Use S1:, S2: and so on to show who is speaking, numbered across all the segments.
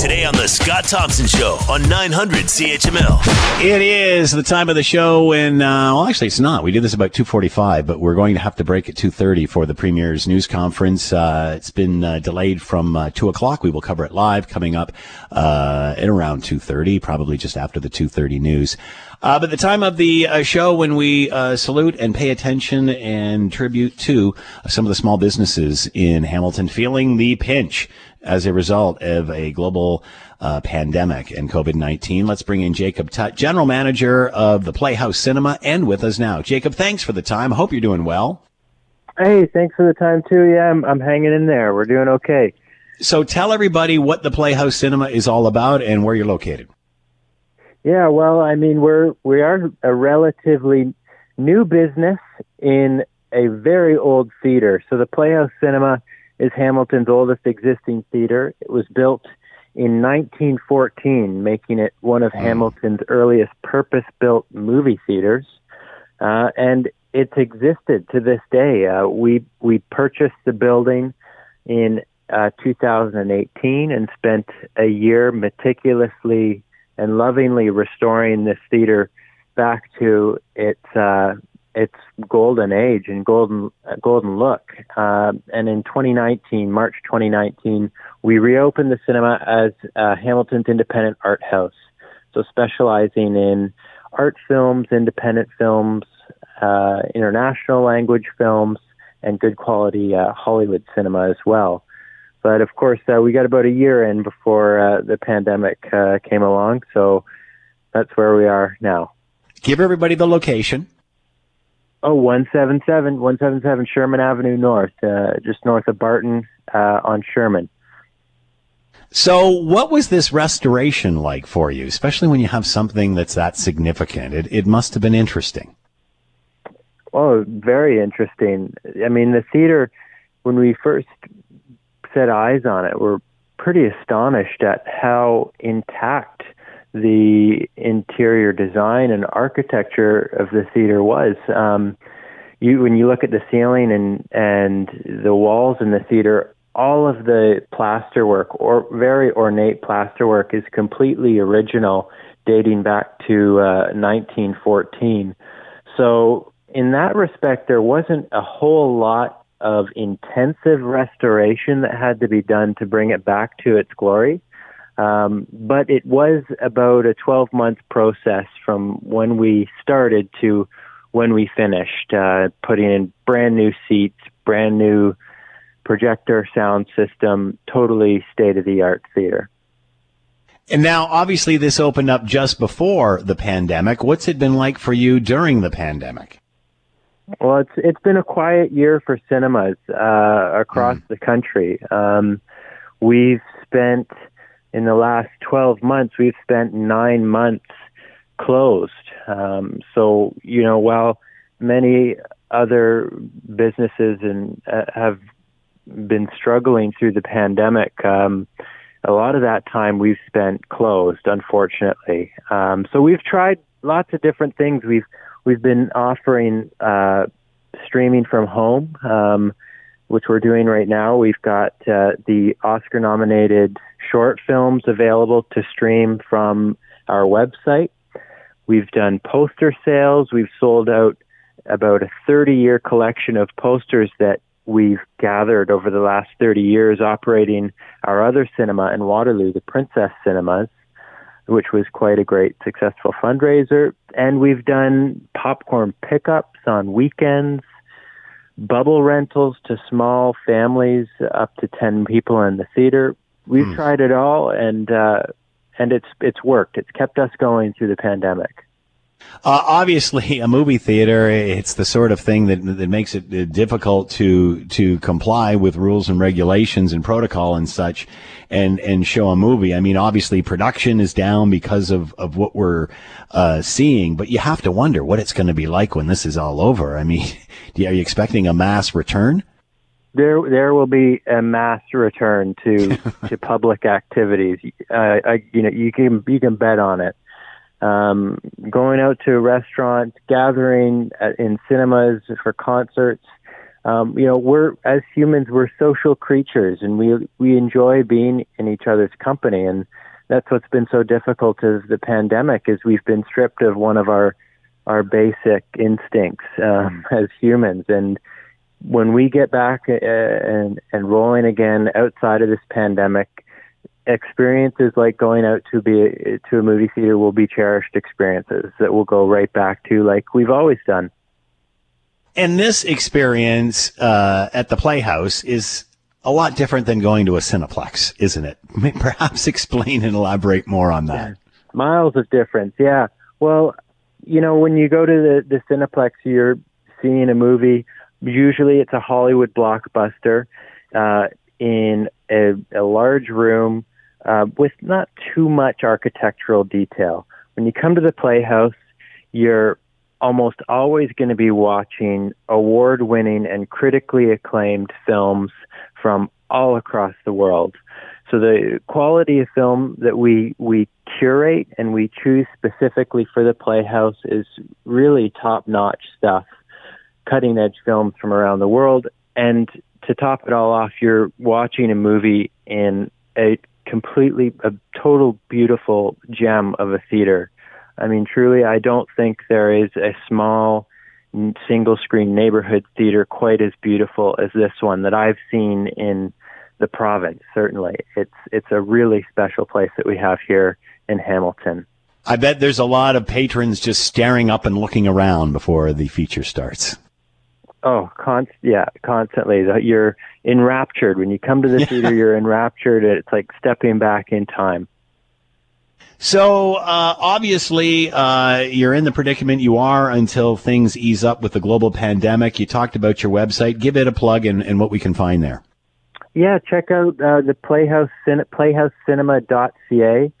S1: Today on The Scott Thompson Show on 900 CHML.
S2: It is the time of the show when, uh, well, actually, it's not. We did this about 2.45, but we're going to have to break at 2.30 for the Premier's news conference. Uh, it's been uh, delayed from uh, 2 o'clock. We will cover it live coming up uh, at around 2.30, probably just after the 2.30 news. Uh, but the time of the uh, show when we uh, salute and pay attention and tribute to some of the small businesses in Hamilton feeling the pinch as a result of a global uh, pandemic and COVID 19. Let's bring in Jacob Tutt, General Manager of the Playhouse Cinema, and with us now. Jacob, thanks for the time. Hope you're doing well.
S3: Hey, thanks for the time too. Yeah, I'm, I'm hanging in there. We're doing okay.
S2: So tell everybody what the Playhouse Cinema is all about and where you're located.
S3: Yeah, well, I mean, we're we are a relatively new business in a very old theater. So the Playhouse Cinema is Hamilton's oldest existing theater. It was built in 1914, making it one of Hamilton's earliest purpose-built movie theaters. Uh, and it's existed to this day. Uh, we we purchased the building in uh, 2018 and spent a year meticulously and lovingly restoring this theater back to its uh, its golden age and golden uh, golden look. Uh, and in 2019, March 2019, we reopened the cinema as uh, Hamilton's independent art house, so specializing in art films, independent films, uh, international language films, and good quality uh, Hollywood cinema as well. But of course, uh, we got about a year in before uh, the pandemic uh, came along, so that's where we are now.
S2: Give everybody the location.
S3: Oh, 177, 177 Sherman Avenue North, uh, just north of Barton uh, on Sherman.
S2: So, what was this restoration like for you, especially when you have something that's that significant? It, it must have been interesting.
S3: Oh, very interesting. I mean, the theater, when we first set eyes on it, we're pretty astonished at how intact the interior design and architecture of the theater was. Um, you, when you look at the ceiling and and the walls in the theater, all of the plasterwork or very ornate plasterwork is completely original, dating back to uh, 1914. So in that respect, there wasn't a whole lot of intensive restoration that had to be done to bring it back to its glory. Um, but it was about a 12 month process from when we started to when we finished, uh, putting in brand new seats, brand new projector sound system, totally state of the art theater.
S2: And now, obviously, this opened up just before the pandemic. What's it been like for you during the pandemic?
S3: Well, it's it's been a quiet year for cinemas uh, across mm. the country. Um, we've spent in the last 12 months, we've spent nine months closed. Um, so, you know, while many other businesses and uh, have been struggling through the pandemic, um, a lot of that time we've spent closed, unfortunately. Um, so we've tried lots of different things. We've we've been offering uh, streaming from home. Um, which we're doing right now. We've got uh, the Oscar nominated short films available to stream from our website. We've done poster sales. We've sold out about a 30 year collection of posters that we've gathered over the last 30 years operating our other cinema in Waterloo, the Princess Cinemas, which was quite a great successful fundraiser. And we've done popcorn pickups on weekends bubble rentals to small families up to 10 people in the theater. We've mm. tried it all and uh, and it's it's worked. It's kept us going through the pandemic.
S2: Uh, obviously, a movie theater, it's the sort of thing that, that makes it uh, difficult to, to comply with rules and regulations and protocol and such and, and show a movie. I mean, obviously production is down because of, of what we're, uh, seeing, but you have to wonder what it's going to be like when this is all over. I mean, are you expecting a mass return?
S3: There, there will be a mass return to, to public activities. Uh, I, you know, you can, you can bet on it um, going out to restaurants, gathering at, in cinemas for concerts. um, you know, we're as humans, we're social creatures, and we we enjoy being in each other's company, and that's what's been so difficult as the pandemic is we've been stripped of one of our our basic instincts um, as humans, and when we get back uh, and and rolling again outside of this pandemic, experiences like going out to be to a movie theater will be cherished experiences that we'll go right back to like we've always done.
S2: And this experience uh, at the Playhouse is a lot different than going to a Cineplex, isn't it? Perhaps explain and elaborate more on that.
S3: Miles of difference, yeah. Well, you know, when you go to the, the Cineplex, you're seeing a movie. Usually, it's a Hollywood blockbuster uh, in a, a large room uh, with not too much architectural detail. When you come to the Playhouse, you're almost always going to be watching award winning and critically acclaimed films from all across the world. So the quality of film that we, we curate and we choose specifically for the Playhouse is really top notch stuff, cutting edge films from around the world. And to top it all off, you're watching a movie in a completely, a total beautiful gem of a theater I mean, truly, I don't think there is a small single screen neighborhood theater quite as beautiful as this one that I've seen in the province. Certainly, it's it's a really special place that we have here in Hamilton.
S2: I bet there's a lot of patrons just staring up and looking around before the feature starts.
S3: Oh, const- yeah, constantly. You're enraptured when you come to the theater. You're enraptured. It's like stepping back in time.
S2: So uh, obviously, uh, you're in the predicament you are until things ease up with the global pandemic. You talked about your website. Give it a plug and, and what we can find there.
S3: Yeah, check out uh, the Playhouse playhousecinema.ca.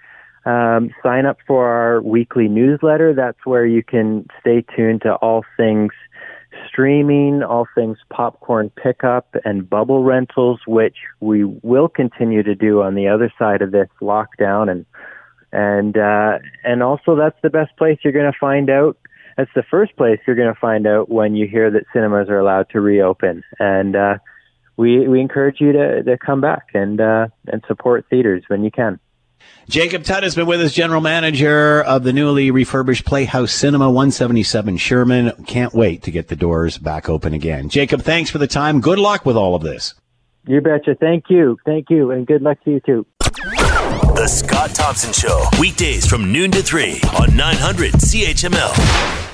S3: Um, sign up for our weekly newsletter. That's where you can stay tuned to all things streaming, all things popcorn pickup and bubble rentals, which we will continue to do on the other side of this lockdown and and uh, and also that's the best place you're going to find out. That's the first place you're going to find out when you hear that cinemas are allowed to reopen. And uh, we we encourage you to, to come back and uh, and support theaters when you can.
S2: Jacob Tutt has been with us, general manager of the newly refurbished Playhouse Cinema, 177 Sherman. Can't wait to get the doors back open again. Jacob, thanks for the time. Good luck with all of this.
S3: You betcha. Thank you. Thank you. And good luck to you too.
S1: The Scott Thompson Show, weekdays from noon to 3 on 900 CHML.